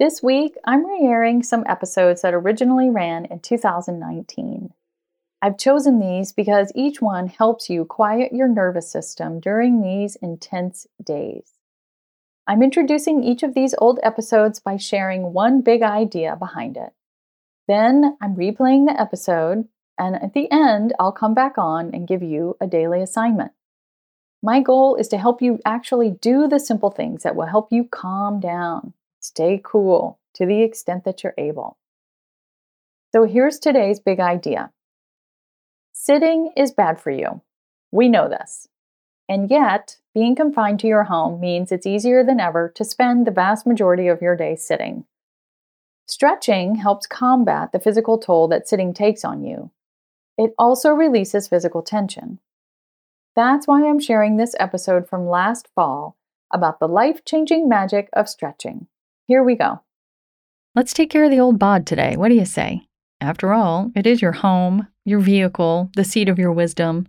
This week, I'm re airing some episodes that originally ran in 2019. I've chosen these because each one helps you quiet your nervous system during these intense days. I'm introducing each of these old episodes by sharing one big idea behind it. Then I'm replaying the episode, and at the end, I'll come back on and give you a daily assignment. My goal is to help you actually do the simple things that will help you calm down Stay cool to the extent that you're able. So here's today's big idea sitting is bad for you. We know this. And yet, being confined to your home means it's easier than ever to spend the vast majority of your day sitting. Stretching helps combat the physical toll that sitting takes on you. It also releases physical tension. That's why I'm sharing this episode from last fall about the life changing magic of stretching. Here we go. Let's take care of the old bod today. What do you say? After all, it is your home, your vehicle, the seat of your wisdom.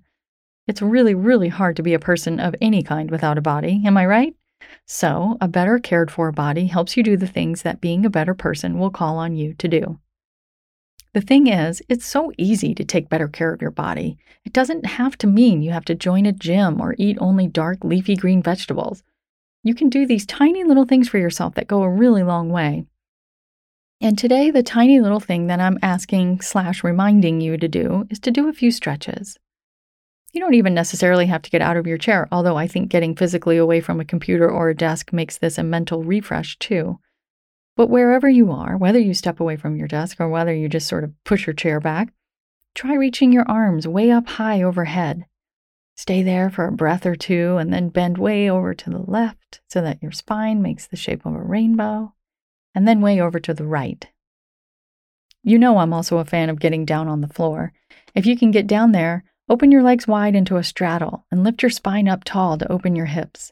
It's really, really hard to be a person of any kind without a body, am I right? So, a better cared for body helps you do the things that being a better person will call on you to do. The thing is, it's so easy to take better care of your body. It doesn't have to mean you have to join a gym or eat only dark, leafy green vegetables. You can do these tiny little things for yourself that go a really long way. And today, the tiny little thing that I'm asking slash reminding you to do is to do a few stretches. You don't even necessarily have to get out of your chair, although I think getting physically away from a computer or a desk makes this a mental refresh too. But wherever you are, whether you step away from your desk or whether you just sort of push your chair back, try reaching your arms way up high overhead. Stay there for a breath or two and then bend way over to the left so that your spine makes the shape of a rainbow, and then way over to the right. You know, I'm also a fan of getting down on the floor. If you can get down there, open your legs wide into a straddle and lift your spine up tall to open your hips.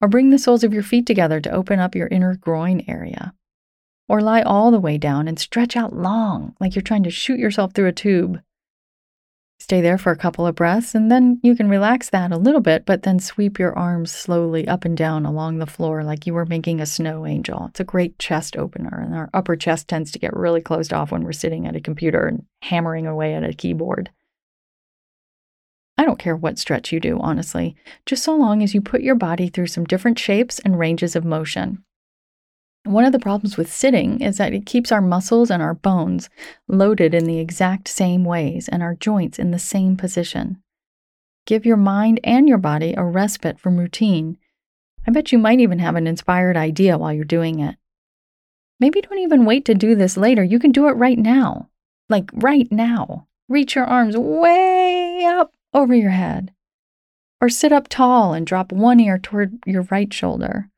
Or bring the soles of your feet together to open up your inner groin area. Or lie all the way down and stretch out long, like you're trying to shoot yourself through a tube. Stay there for a couple of breaths, and then you can relax that a little bit, but then sweep your arms slowly up and down along the floor like you were making a snow angel. It's a great chest opener, and our upper chest tends to get really closed off when we're sitting at a computer and hammering away at a keyboard. I don't care what stretch you do, honestly, just so long as you put your body through some different shapes and ranges of motion. One of the problems with sitting is that it keeps our muscles and our bones loaded in the exact same ways and our joints in the same position. Give your mind and your body a respite from routine. I bet you might even have an inspired idea while you're doing it. Maybe don't even wait to do this later. You can do it right now. Like right now. Reach your arms way up over your head. Or sit up tall and drop one ear toward your right shoulder.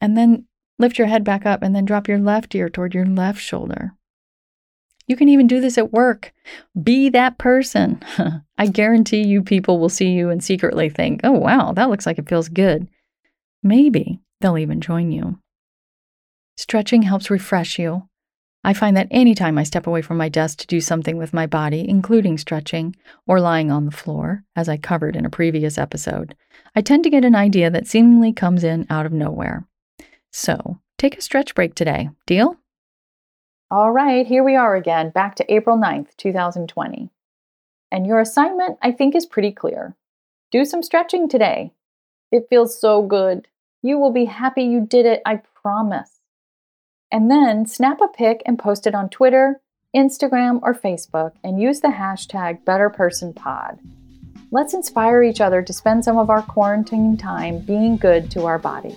And then Lift your head back up and then drop your left ear toward your left shoulder. You can even do this at work. Be that person. I guarantee you people will see you and secretly think, oh, wow, that looks like it feels good. Maybe they'll even join you. Stretching helps refresh you. I find that anytime I step away from my desk to do something with my body, including stretching or lying on the floor, as I covered in a previous episode, I tend to get an idea that seemingly comes in out of nowhere. So take a stretch break today. Deal? All right, here we are again, back to April 9th, 2020. And your assignment, I think, is pretty clear. Do some stretching today. It feels so good. You will be happy you did it, I promise. And then snap a pic and post it on Twitter, Instagram, or Facebook and use the hashtag BetterPersonPod. Let's inspire each other to spend some of our quarantine time being good to our body.